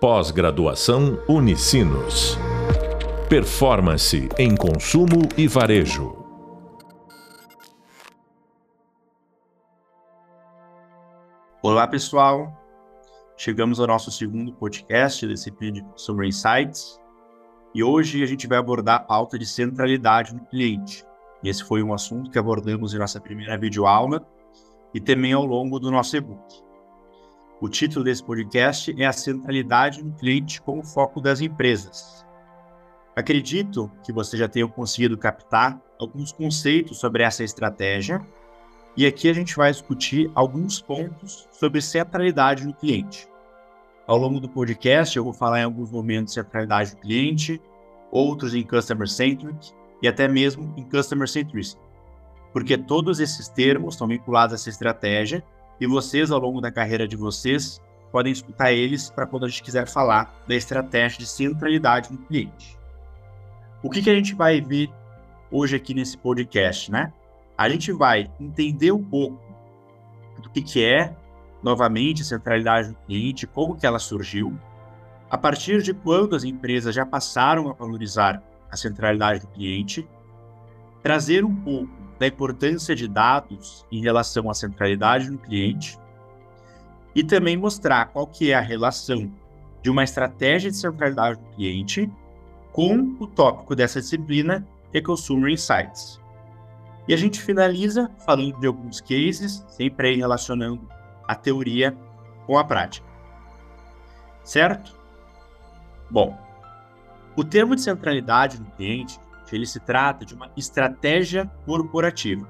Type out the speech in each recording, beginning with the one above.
Pós-graduação Unicinos. Performance em consumo e varejo. Olá, pessoal. Chegamos ao nosso segundo podcast desse de Consumer Insights. E hoje a gente vai abordar a pauta de centralidade no cliente. Esse foi um assunto que abordamos em nossa primeira videoaula e também ao longo do nosso e-book. O título desse podcast é A Centralidade no Cliente como Foco das Empresas. Acredito que você já tenha conseguido captar alguns conceitos sobre essa estratégia e aqui a gente vai discutir alguns pontos sobre centralidade no cliente. Ao longo do podcast, eu vou falar em alguns momentos de centralidade do cliente, outros em Customer Centric e até mesmo em Customer Centricity, porque todos esses termos estão vinculados a essa estratégia e vocês, ao longo da carreira de vocês, podem escutar eles para quando a gente quiser falar da estratégia de centralidade no cliente. O que, que a gente vai ver hoje aqui nesse podcast, né? A gente vai entender um pouco do que, que é, novamente, centralidade no cliente, como que ela surgiu, a partir de quando as empresas já passaram a valorizar a centralidade do cliente, trazer um pouco da importância de dados em relação à centralidade no cliente e também mostrar qual que é a relação de uma estratégia de centralidade do cliente com o tópico dessa disciplina, que é Consumer Insights. E a gente finaliza falando de alguns cases, sempre aí relacionando a teoria com a prática. Certo? Bom, o termo de centralidade no cliente ele se trata de uma estratégia corporativa,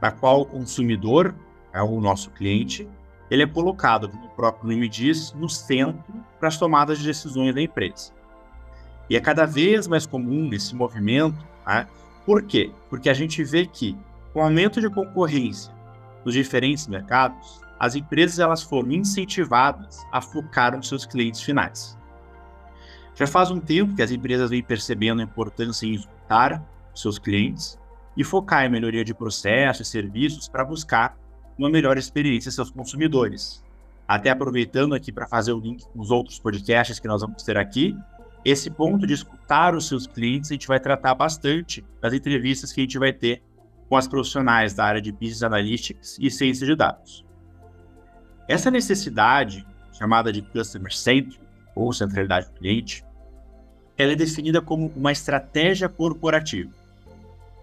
na qual o consumidor, é o nosso cliente, ele é colocado, como o próprio nome diz, no centro para as tomadas de decisões da empresa. E é cada vez mais comum esse movimento. Né? Por quê? Porque a gente vê que, com o aumento de concorrência nos diferentes mercados, as empresas elas foram incentivadas a focar nos seus clientes finais. Já faz um tempo que as empresas vêm percebendo a importância em escutar seus clientes e focar em melhoria de processos e serviços para buscar uma melhor experiência seus consumidores. Até aproveitando aqui para fazer o link com os outros podcasts que nós vamos ter aqui, esse ponto de escutar os seus clientes a gente vai tratar bastante nas entrevistas que a gente vai ter com as profissionais da área de Business Analytics e Ciência de Dados. Essa necessidade, chamada de Customer Centric, ou centralidade do cliente, ela é definida como uma estratégia corporativa.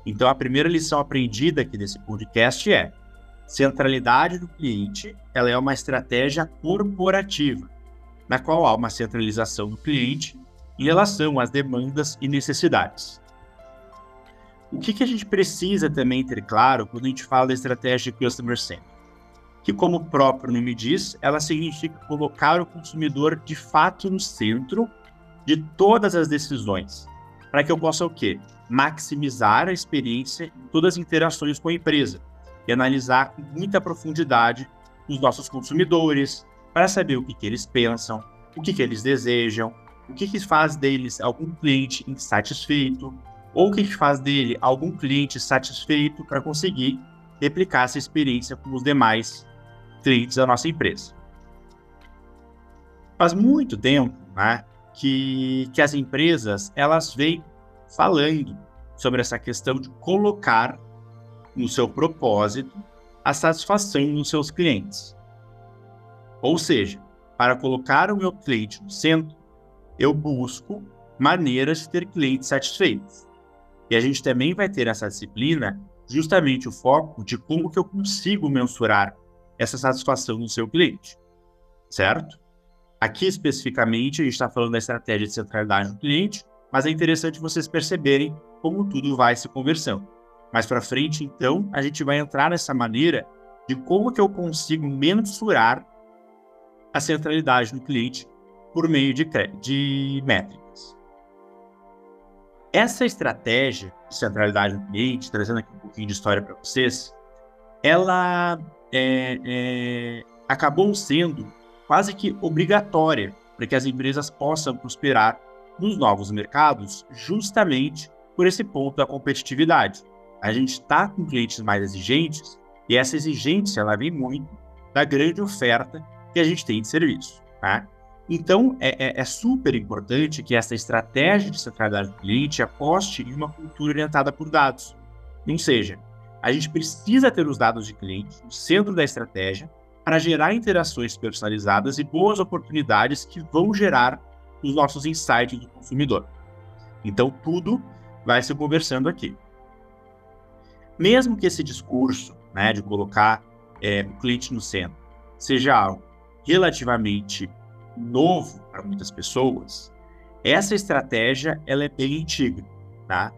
Então, a primeira lição aprendida aqui desse podcast é: centralidade do cliente, ela é uma estratégia corporativa, na qual há uma centralização do cliente em relação às demandas e necessidades. O que, que a gente precisa também ter claro quando a gente fala da estratégia Customer Centric? Que, como o próprio nome diz, ela significa colocar o consumidor de fato no centro de todas as decisões, para que eu possa o quê? Maximizar a experiência em todas as interações com a empresa e analisar com muita profundidade os nossos consumidores para saber o que, que eles pensam, o que, que eles desejam, o que, que faz deles algum cliente insatisfeito ou o que, que faz dele algum cliente satisfeito para conseguir replicar essa experiência com os demais clientes da nossa empresa. Faz muito tempo, né, que, que as empresas elas vêm falando sobre essa questão de colocar no seu propósito a satisfação dos seus clientes. Ou seja, para colocar o meu cliente no centro, eu busco maneiras de ter clientes satisfeitos. E a gente também vai ter essa disciplina justamente o foco de como que eu consigo mensurar essa satisfação do seu cliente, certo? Aqui especificamente, a gente está falando da estratégia de centralidade do cliente, mas é interessante vocês perceberem como tudo vai se conversando. Mais para frente, então, a gente vai entrar nessa maneira de como que eu consigo mensurar a centralidade do cliente por meio de, de métricas. Essa estratégia de centralidade do cliente, trazendo aqui um pouquinho de história para vocês, ela é, é, acabou sendo quase que obrigatória para que as empresas possam prosperar nos novos mercados, justamente por esse ponto da competitividade. A gente está com clientes mais exigentes e essa exigência ela vem muito da grande oferta que a gente tem de serviço. Tá? Então, é, é, é, super importante que essa estratégia de centralidade do cliente aposte em uma cultura orientada por dados. Ou seja, a gente precisa ter os dados de cliente no centro da estratégia para gerar interações personalizadas e boas oportunidades que vão gerar os nossos insights do consumidor. Então, tudo vai se conversando aqui. Mesmo que esse discurso né, de colocar é, o cliente no centro seja algo relativamente novo para muitas pessoas, essa estratégia ela é bem antiga. Tá?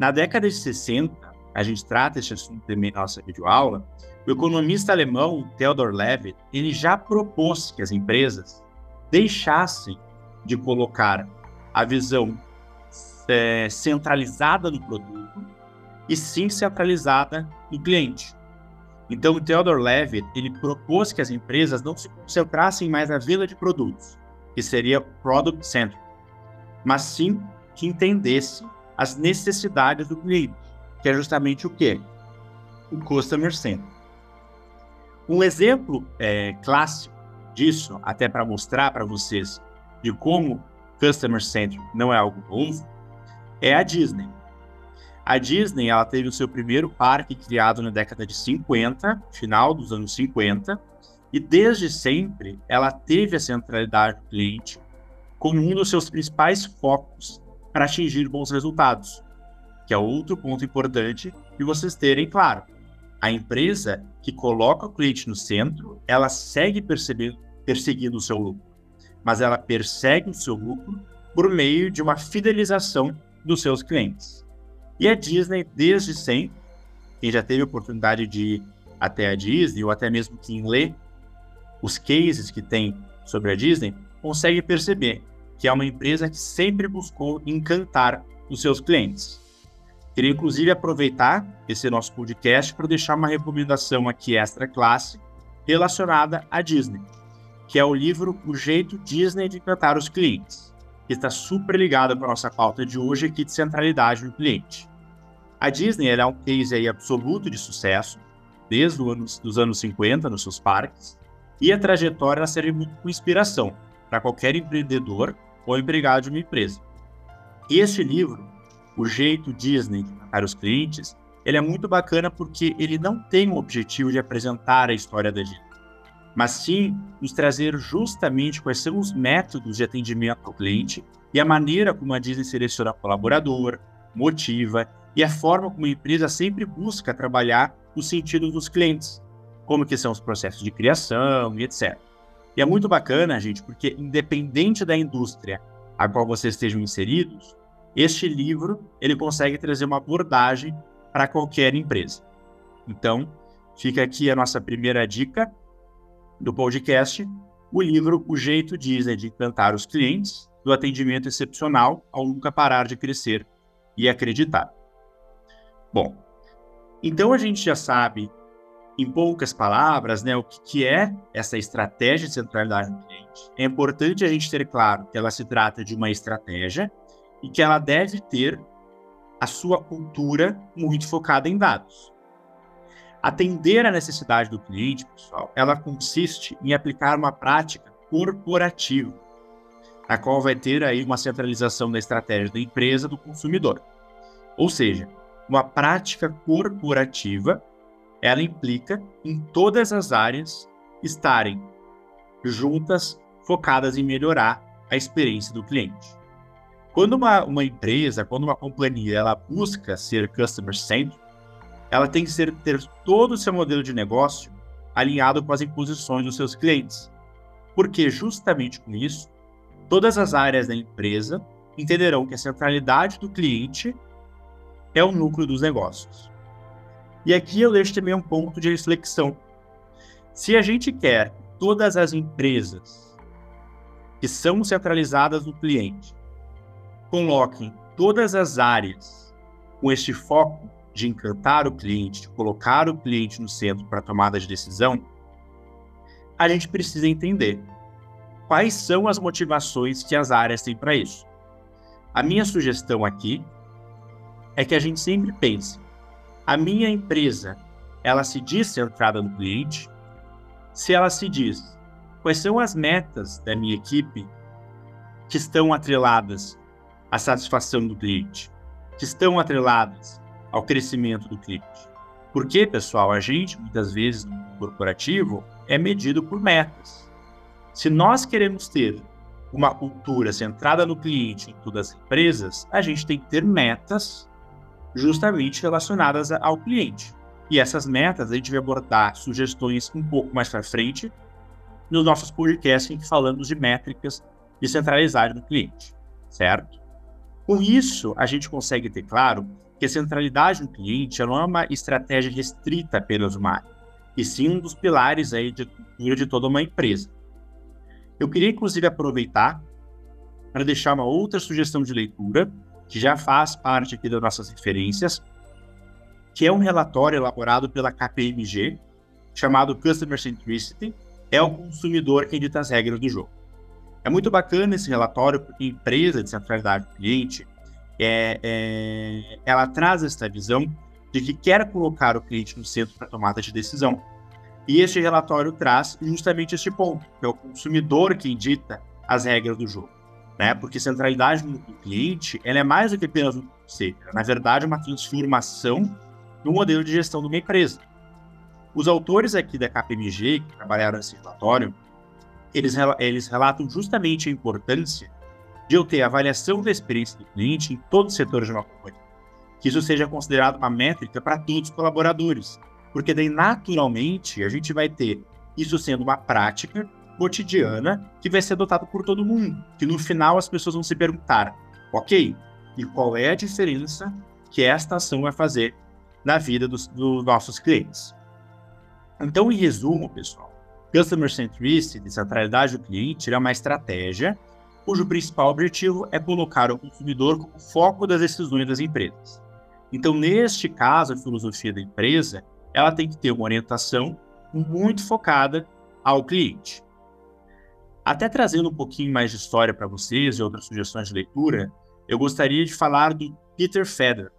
Na década de 60, a gente trata esse assunto também na nossa videoaula, o economista alemão Theodor Levitt ele já propôs que as empresas deixassem de colocar a visão é, centralizada no produto e sim centralizada no cliente. Então, o Theodore Levitt ele propôs que as empresas não se concentrassem mais na venda de produtos, que seria product centric, mas sim que entendesse as necessidades do cliente, que é justamente o que? O customer centric. Um exemplo é, clássico disso, até para mostrar para vocês de como customer centric não é algo novo, é a Disney. A Disney ela teve o seu primeiro parque criado na década de 50, final dos anos 50, e desde sempre ela teve a centralidade do cliente como um dos seus principais focos para atingir bons resultados, que é outro ponto importante que vocês terem claro. A empresa que coloca o cliente no centro, ela segue perseguindo o seu lucro, mas ela persegue o seu lucro por meio de uma fidelização dos seus clientes. E a Disney, desde sempre, quem já teve a oportunidade de ir até a Disney, ou até mesmo quem lê os cases que tem sobre a Disney, consegue perceber que é uma empresa que sempre buscou encantar os seus clientes. Queria inclusive aproveitar esse nosso podcast para deixar uma recomendação aqui extra classe relacionada à Disney, que é o livro O Jeito Disney de Encantar os Clientes que está super ligada com a nossa pauta de hoje aqui de centralidade no cliente. A Disney é um case aí absoluto de sucesso, desde os anos, dos anos 50 nos seus parques, e a trajetória serve muito com inspiração para qualquer empreendedor ou empregado de uma empresa. Este livro, O Jeito Disney Tratar os Clientes, ele é muito bacana porque ele não tem o objetivo de apresentar a história da Disney mas sim nos trazer justamente quais são os métodos de atendimento ao cliente e a maneira como a Disney seleciona colaborador, motiva e a forma como a empresa sempre busca trabalhar o sentido dos clientes, como que são os processos de criação e etc. E é muito bacana, gente, porque independente da indústria a qual vocês estejam inseridos, este livro ele consegue trazer uma abordagem para qualquer empresa. Então, fica aqui a nossa primeira dica do podcast, o livro O Jeito Disney de Encantar os Clientes, do atendimento excepcional ao nunca parar de crescer e acreditar. Bom, então a gente já sabe, em poucas palavras, né, o que, que é essa estratégia de centralidade do cliente. É importante a gente ter claro que ela se trata de uma estratégia e que ela deve ter a sua cultura muito focada em dados. Atender à necessidade do cliente, pessoal, ela consiste em aplicar uma prática corporativa, a qual vai ter aí uma centralização da estratégia da empresa do consumidor. Ou seja, uma prática corporativa, ela implica em todas as áreas estarem juntas, focadas em melhorar a experiência do cliente. Quando uma, uma empresa, quando uma companhia, ela busca ser customer-centric, ela tem que ser, ter todo o seu modelo de negócio alinhado com as imposições dos seus clientes. Porque justamente com isso, todas as áreas da empresa entenderão que a centralidade do cliente é o núcleo dos negócios. E aqui eu deixo também um ponto de reflexão. Se a gente quer todas as empresas que são centralizadas no cliente coloquem todas as áreas com este foco de encantar o cliente, de colocar o cliente no centro para a tomada de decisão, a gente precisa entender quais são as motivações que as áreas têm para isso. A minha sugestão aqui é que a gente sempre pense: a minha empresa, ela se diz centrada no cliente? Se ela se diz, quais são as metas da minha equipe que estão atreladas à satisfação do cliente, que estão atreladas ao crescimento do cliente. Porque, pessoal, a gente, muitas vezes, no corporativo, é medido por metas. Se nós queremos ter uma cultura centrada no cliente em todas as empresas, a gente tem que ter metas justamente relacionadas ao cliente. E essas metas a gente vai abordar sugestões um pouco mais para frente nos nossos podcasts em que falamos de métricas de centralidade do cliente, certo? Com isso, a gente consegue ter claro que a centralidade do cliente não é uma estratégia restrita apenas uma área, e sim um dos pilares aí de de toda uma empresa. Eu queria, inclusive, aproveitar para deixar uma outra sugestão de leitura, que já faz parte aqui das nossas referências, que é um relatório elaborado pela KPMG, chamado Customer Centricity, é o consumidor quem dita as regras do jogo. É muito bacana esse relatório, porque a empresa de centralidade do cliente, é, é, ela traz essa visão de que quer colocar o cliente no centro para tomada de decisão. E este relatório traz justamente este ponto, que é o consumidor que dita as regras do jogo. Né? Porque centralidade do cliente ela é mais do que apenas um conceito. Na verdade, é uma transformação no modelo de gestão de uma empresa. Os autores aqui da KPMG, que trabalharam nesse relatório, eles, eles relatam justamente a importância de eu ter avaliação da experiência do cliente em todos os setores de uma companhia. Que isso seja considerado uma métrica para todos os colaboradores, porque daí, naturalmente, a gente vai ter isso sendo uma prática cotidiana que vai ser adotada por todo mundo. Que no final as pessoas vão se perguntar, ok, e qual é a diferença que esta ação vai fazer na vida dos, dos nossos clientes? Então, em resumo, pessoal, Customer Centricity, centralidade do cliente, é uma estratégia cujo principal objetivo é colocar o consumidor como foco das decisões das empresas. Então, neste caso, a filosofia da empresa ela tem que ter uma orientação muito focada ao cliente. Até trazendo um pouquinho mais de história para vocês e outras sugestões de leitura, eu gostaria de falar do Peter Feder.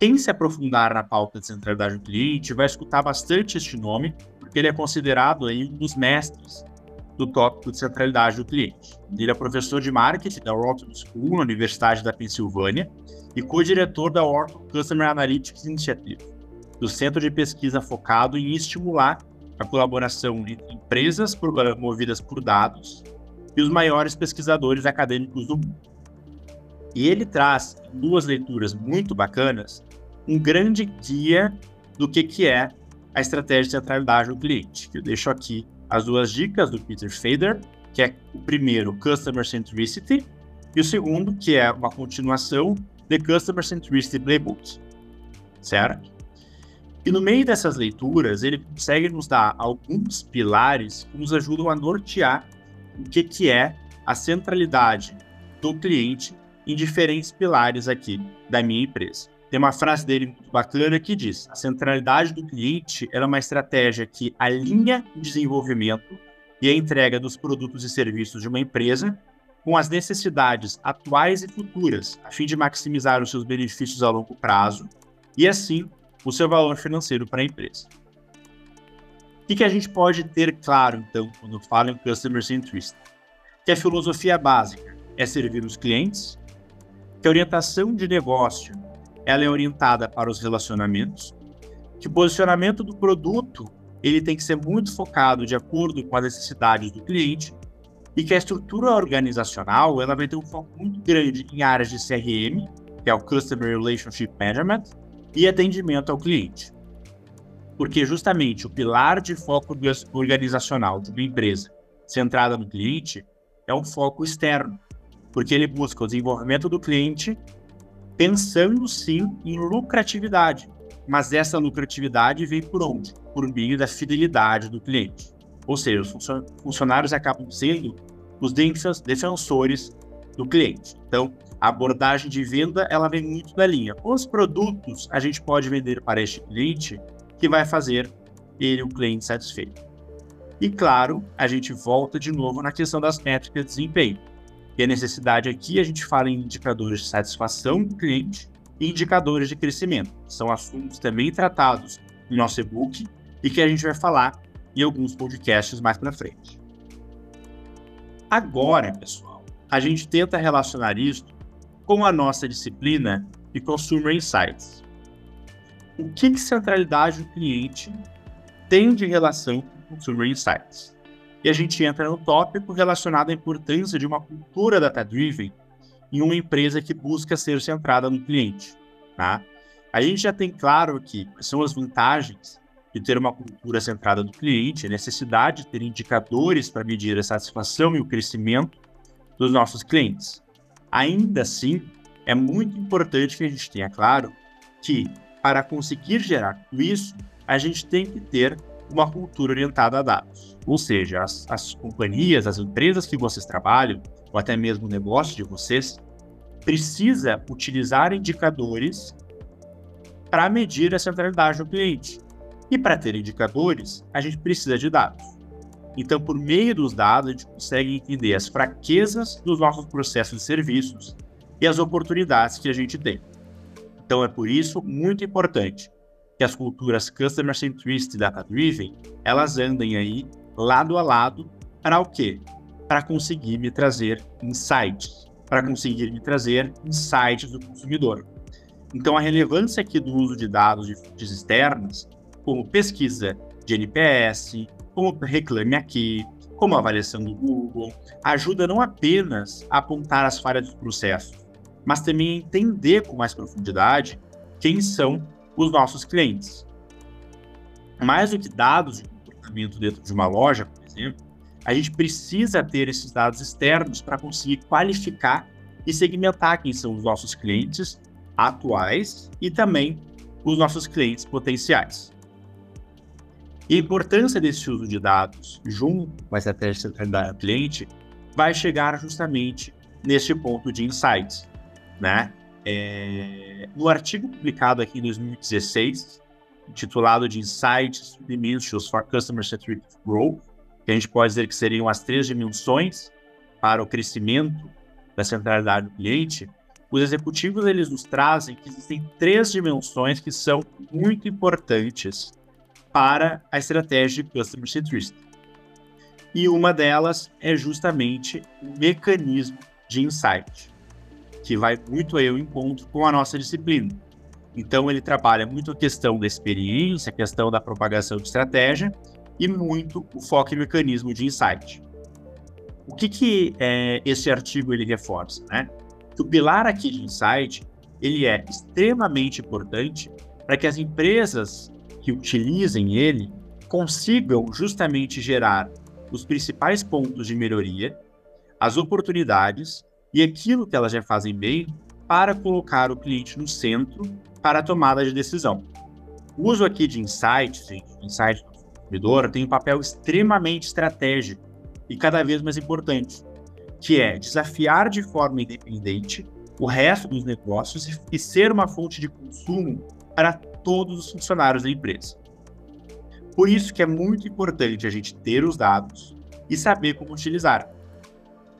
Quem se aprofundar na pauta de centralidade do cliente vai escutar bastante este nome, porque ele é considerado aí um dos mestres do tópico de centralidade do cliente. Ele é professor de marketing da Wharton School, na Universidade da Pensilvânia, e co-diretor da Wharton Customer Analytics Initiative do Centro de Pesquisa focado em estimular a colaboração entre empresas movidas por dados e os maiores pesquisadores acadêmicos do mundo. E ele traz, duas leituras muito bacanas, um grande guia do que, que é a estratégia de centralidade do cliente. Eu deixo aqui as duas dicas do Peter Fader, que é o primeiro, Customer Centricity, e o segundo, que é uma continuação, The Customer Centricity Playbook. Certo? E no meio dessas leituras, ele consegue nos dar alguns pilares que nos ajudam a nortear o que, que é a centralidade do cliente em diferentes pilares aqui da minha empresa. Tem uma frase dele muito bacana que diz: a centralidade do cliente é uma estratégia que alinha o desenvolvimento e a entrega dos produtos e serviços de uma empresa com as necessidades atuais e futuras, a fim de maximizar os seus benefícios a longo prazo e assim o seu valor financeiro para a empresa. O que, a gente pode ter claro, então, quando fala em Customer Centricity? Que a filosofia básica é servir os clientes, que a orientação de negócio ela é orientada para os relacionamentos, que o posicionamento do produto ele tem que ser muito focado de acordo com as necessidades do cliente e que a estrutura organizacional ela vai ter um foco muito grande em áreas de CRM, que é o Customer Relationship Management, e atendimento ao cliente. Porque justamente o pilar de foco organizacional de uma empresa centrada no cliente é um foco externo, porque ele busca o desenvolvimento do cliente pensando sim em lucratividade, mas essa lucratividade vem por onde? Por meio da fidelidade do cliente. Ou seja, os funcionários acabam sendo os defensores do cliente. Então, a abordagem de venda ela vem muito da linha. Os produtos a gente pode vender para este cliente que vai fazer ele um cliente satisfeito. E claro, a gente volta de novo na questão das métricas de desempenho. E a necessidade aqui a gente fala em indicadores de satisfação do cliente e indicadores de crescimento. São assuntos também tratados no nosso e-book e que a gente vai falar em alguns podcasts mais para frente. Agora, pessoal, a gente tenta relacionar isso com a nossa disciplina de Consumer Insights. O que, que centralidade do cliente tem de relação com Consumer Insights? E a gente entra no tópico relacionado à importância de uma cultura data-driven em uma empresa que busca ser centrada no cliente. Tá? A gente já tem claro aqui quais são as vantagens de ter uma cultura centrada no cliente, a necessidade de ter indicadores para medir a satisfação e o crescimento dos nossos clientes. Ainda assim, é muito importante que a gente tenha claro que, para conseguir gerar tudo isso, a gente tem que ter uma cultura orientada a dados. Ou seja, as, as companhias, as empresas que vocês trabalham, ou até mesmo o negócio de vocês, precisa utilizar indicadores para medir a centralidade do cliente. E para ter indicadores, a gente precisa de dados. Então, por meio dos dados, a gente consegue entender as fraquezas dos nossos processos de serviços e as oportunidades que a gente tem. Então, é por isso muito importante que as culturas Customer Centricity e Data Driven, elas andem aí lado a lado para o quê? Para conseguir me trazer insights, para conseguir me trazer insights do consumidor. Então, a relevância aqui do uso de dados de fontes externas, como pesquisa de NPS, como Reclame Aqui, como avaliação do Google, ajuda não apenas a apontar as falhas dos processos, mas também a entender com mais profundidade quem são os nossos clientes. Mais do que dados de comportamento dentro de uma loja, por exemplo, a gente precisa ter esses dados externos para conseguir qualificar e segmentar quem são os nossos clientes atuais e também os nossos clientes potenciais. E a importância desse uso de dados junto com a estratégia de centralidade do cliente vai chegar justamente neste ponto de insights, né? É, no artigo publicado aqui em 2016, intitulado de Insights Dimensions for Customer Centric Growth, que a gente pode dizer que seriam as três dimensões para o crescimento da centralidade do cliente, os executivos eles nos trazem que existem três dimensões que são muito importantes para a estratégia de Customer Centricity. E uma delas é justamente o mecanismo de insight que vai muito ao encontro com a nossa disciplina. Então, ele trabalha muito a questão da experiência, a questão da propagação de estratégia e muito o foco e mecanismo de insight. O que, que é, esse artigo ele reforça? Né? Que o pilar aqui de insight ele é extremamente importante para que as empresas que utilizem ele consigam justamente gerar os principais pontos de melhoria, as oportunidades e aquilo que elas já fazem bem para colocar o cliente no centro para a tomada de decisão. O uso aqui de insights, gente, insight do consumidor, tem um papel extremamente estratégico e cada vez mais importante, que é desafiar de forma independente o resto dos negócios e ser uma fonte de consumo para todos os funcionários da empresa. Por isso que é muito importante a gente ter os dados e saber como utilizar.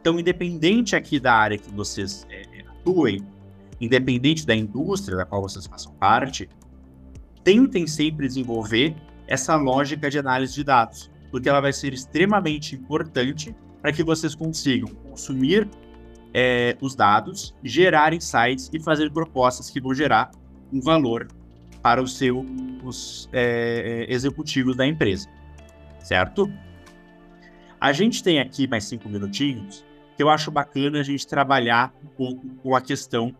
Então, independente aqui da área que vocês é, atuem, independente da indústria da qual vocês façam parte, tentem sempre desenvolver essa lógica de análise de dados, porque ela vai ser extremamente importante para que vocês consigam consumir é, os dados, gerar insights e fazer propostas que vão gerar um valor para os seus é, executivos da empresa, certo? A gente tem aqui mais cinco minutinhos que eu acho bacana a gente trabalhar um pouco com a questão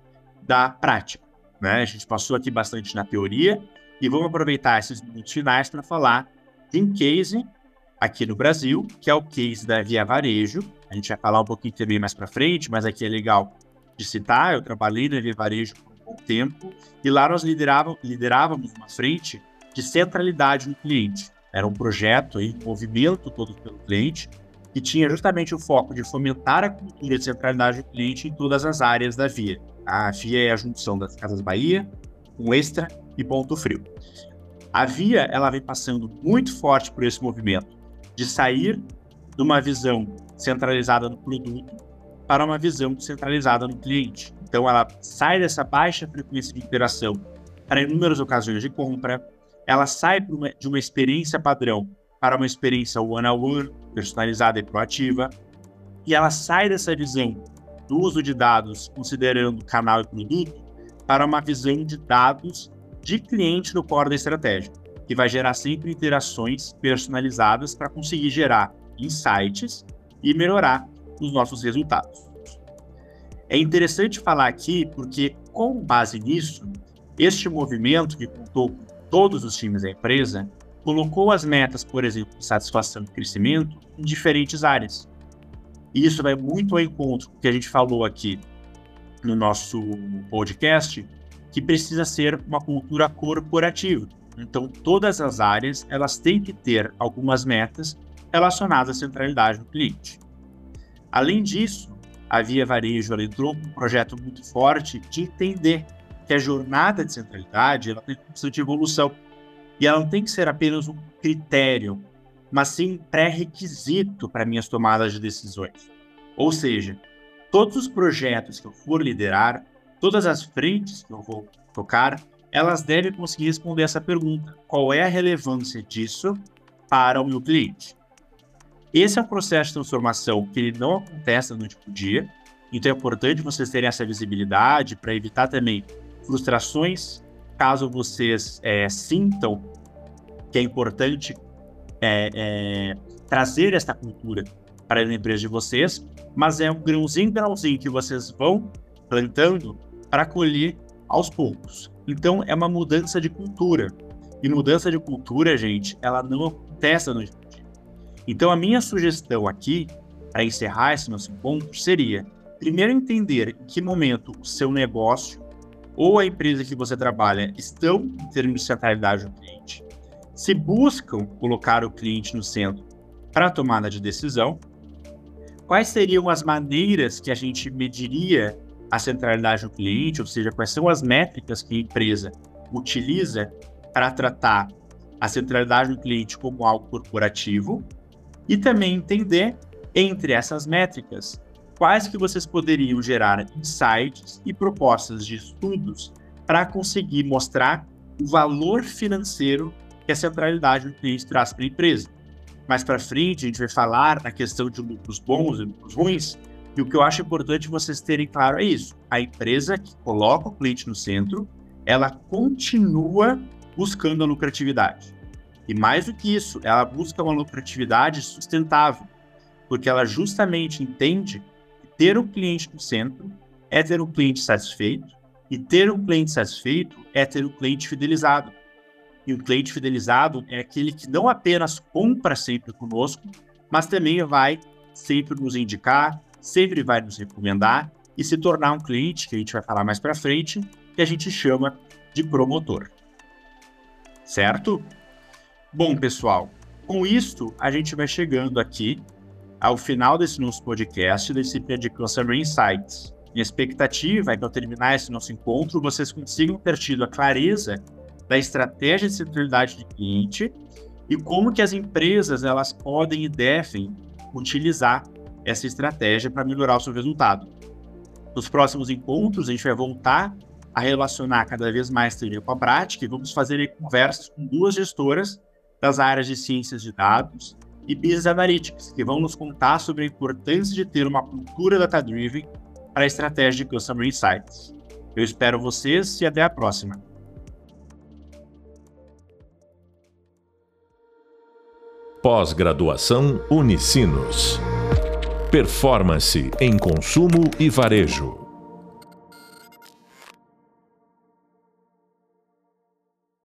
da prática. Né? A gente passou aqui bastante na teoria e vamos aproveitar esses minutos finais para falar de um case aqui no Brasil, que é o case da Via Varejo. A gente vai falar um pouquinho também mais para frente, mas aqui é legal de citar. Eu trabalhei na Via Varejo por um tempo e lá nós liderávamos, liderávamos uma frente de centralidade no cliente. Era um projeto, aí, um movimento todo pelo cliente, que tinha justamente o foco de fomentar a cultura de centralidade do cliente em todas as áreas da Via. A Via é a junção das Casas Bahia, com Extra e Ponto Frio. A Via ela vem passando muito forte por esse movimento de sair de uma visão centralizada no produto para uma visão centralizada no cliente. Então ela sai dessa baixa frequência de interação para inúmeras ocasiões de compra, ela sai de uma experiência padrão para uma experiência one-on-one, personalizada e proativa. E ela sai dessa visão do uso de dados considerando canal e produto para uma visão de dados de cliente no core da estratégia, que vai gerar sempre interações personalizadas para conseguir gerar insights e melhorar os nossos resultados. É interessante falar aqui porque, com base nisso, este movimento que contou com todos os times da empresa colocou as metas, por exemplo, de satisfação e crescimento em diferentes áreas. E isso vai muito ao encontro que a gente falou aqui no nosso podcast, que precisa ser uma cultura corporativa. Então, todas as áreas elas têm que ter algumas metas relacionadas à centralidade do cliente. Além disso, a Via Varejo entrou com um projeto muito forte de entender que a jornada de centralidade ela tem constante evolução e ela não tem que ser apenas um critério, mas sim pré-requisito para minhas tomadas de decisões. Ou seja, todos os projetos que eu for liderar, todas as frentes que eu vou tocar, elas devem conseguir responder essa pergunta: qual é a relevância disso para o meu cliente? Esse é um processo de transformação que ele não acontece da noite para o dia, então é importante vocês terem essa visibilidade para evitar também frustrações, caso vocês é, sintam que é importante é, é, trazer essa cultura para a empresa de vocês, mas é um grãozinho grãozinho que vocês vão plantando para colher aos poucos. Então é uma mudança de cultura. E mudança de cultura, gente, ela não acontece no dia. Então a minha sugestão aqui, para encerrar esse nosso encontro, seria primeiro entender em que momento o seu negócio ou a empresa que você trabalha estão em termos de centralidade do cliente, se buscam colocar o cliente no centro para a tomada de decisão, quais seriam as maneiras que a gente mediria a centralidade do cliente, ou seja, quais são as métricas que a empresa utiliza para tratar a centralidade do cliente como algo corporativo? E também entender entre essas métricas quais que vocês poderiam gerar insights e propostas de estudos para conseguir mostrar o valor financeiro que a centralidade do cliente traz para a empresa. Mais para frente, a gente vai falar na questão de lucros bons e lucros ruins, e o que eu acho importante vocês terem claro é isso. A empresa que coloca o cliente no centro, ela continua buscando a lucratividade. E mais do que isso, ela busca uma lucratividade sustentável, porque ela justamente entende ter o cliente no centro é ter um cliente satisfeito, e ter um cliente satisfeito é ter um cliente fidelizado. E o cliente fidelizado é aquele que não apenas compra sempre conosco, mas também vai sempre nos indicar, sempre vai nos recomendar e se tornar um cliente, que a gente vai falar mais para frente, que a gente chama de promotor. Certo? Bom, pessoal, com isto a gente vai chegando aqui ao final desse nosso podcast, desse de Customer Insights. Minha expectativa é que ao terminar esse nosso encontro, vocês consigam ter tido a clareza da estratégia de centralidade de cliente e como que as empresas elas podem e devem utilizar essa estratégia para melhorar o seu resultado. Nos próximos encontros, a gente vai voltar a relacionar cada vez mais teoria com a prática e vamos fazer conversas com duas gestoras das áreas de ciências de dados e business analytics, que vão nos contar sobre a importância de ter uma cultura data-driven para a estratégia de Customer Insights. Eu espero vocês e até a próxima. Pós-graduação Unicinos. Performance em consumo e varejo.